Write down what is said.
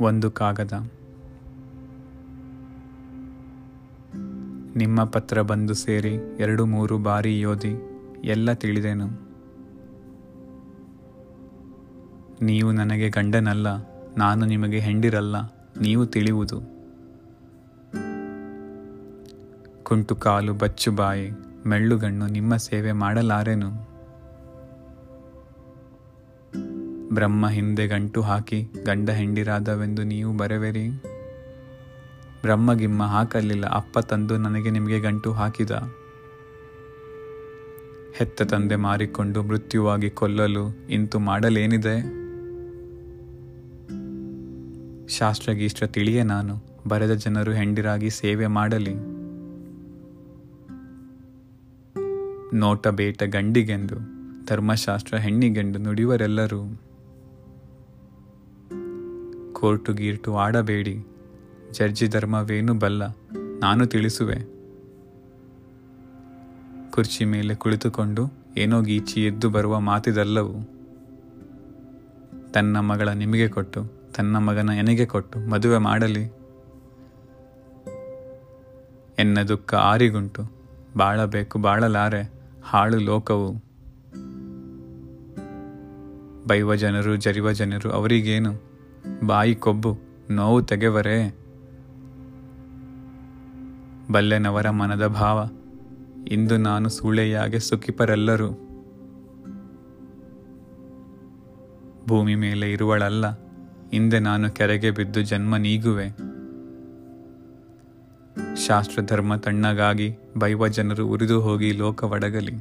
ಒಂದು ಕಾಗದ. ನಿಮ್ಮ ಪತ್ರ ಬಂದು ಸೇರಿ ಎರಡು ಮೂರು ಬಾರಿ ಯೋಧಿ ಎಲ್ಲ ತಿಳಿದೆನು? ನೀವು ನನಗೆ ಗಂಡನಲ್ಲ, ನಾನು ನಿಮಗೆ ಹೆಂಡಿರಲ್ಲ, ನೀವು ತಿಳಿಯುವುದು. ಕುಂಟು ಕಾಲು, ಬಚ್ಚು ಬಾಯಿ, ಮೆಳ್ಳುಗಣ್ಣು ನಿಮ್ಮ ಸೇವೆ ಮಾಡಲಾರೆನು? ಬ್ರಹ್ಮ ಹಿಂದೆ ಗಂಟು ಹಾಕಿ, ಗಂಡ ಹೆಂಡಿರಾದವೆಂದು ನೀವು ಬರೆವೆರಿ? ಬ್ರಹ್ಮಗಿಮ್ಮ ಹಾಕಲಿಲ್ಲ, ಅಪ್ಪ ತಂದು ನನಗೆ ನಿಮಗೆ ಗಂಟು ಹಾಕಿದ. ಹೆತ್ತ ತಂದೆ ಮಾರಿಕೊಂಡು ಮೃತ್ಯುವಾಗಿ ಕೊಲ್ಲಲು ಇಂತು ಮಾಡಲೇನಿದೆ? ಶಾಸ್ತ್ರಗೀಷ್ಟ್ರ ತಿಳಿಯೇ ನಾನು, ಬರೆದ ಜನರು ಹೆಂಡಿರಾಗಿ ಸೇವೆ ಮಾಡಲಿ. ನೋಟ ಬೇಟ ಗಂಡಿಗೆಂದು, ಧರ್ಮಶಾಸ್ತ್ರ ಹೆಣ್ಣಿಗೆಂದು ನುಡಿವರೆಲ್ಲರೂ ಕೋರ್ಟು ಗೀರ್ಟು ಆಡಬೇಡಿ. ಜಡ್ಜಿ ಧರ್ಮವೇನು ಬಲ್ಲ. ನಾನು ತಿಳಿಸುವೆ. ಕುರ್ಚಿ ಮೇಲೆ ಕುಳಿತುಕೊಂಡು ಏನೋ ಗೀಚಿ ಎದ್ದು ಬರುವ ಮಾತಿದಲ್ಲವು. ತನ್ನ ಮಗಳ ನಿಮಗೆ ಕೊಟ್ಟು, ತನ್ನ ಮಗನ ಎನಗೆ ಕೊಟ್ಟು ಮದುವೆ ಮಾಡಲಿ. ಎನ್ನ ದುಃಖ ಆರಿಗುಂಟು. ಬಾಳಬೇಕು ಬಾಳಲಾರೆ. ಹಾಳು ಲೋಕವು. ಬೈವ ಜನರು, ಜರಿವ ಜನರು ಅವರಿಗೇನು? ಬಾಯಿ ಕೊಬ್ಬು, ನೋವು ತೆಗೆವರೆ? ಬಲ್ಲೆನವರ ಮನದ ಭಾವ, ಇಂದು ನಾನು ಸೂಳೆಯಾಗೆ ಸುಖಿಪರೆಲ್ಲರೂ. ಭೂಮಿ ಮೇಲೆ ಇರುವಳಲ್ಲ, ಹಿಂದೆ ನಾನು ಕೆರೆಗೆ ಬಿದ್ದು ಜನ್ಮ ನೀಗುವೆ. ಶಾಸ್ತ್ರಧರ್ಮ ತಣ್ಣಗಾಗಿ ಬೈವ ಜನರು ಉರಿದು ಹೋಗಿ ಲೋಕವಡಗಲಿ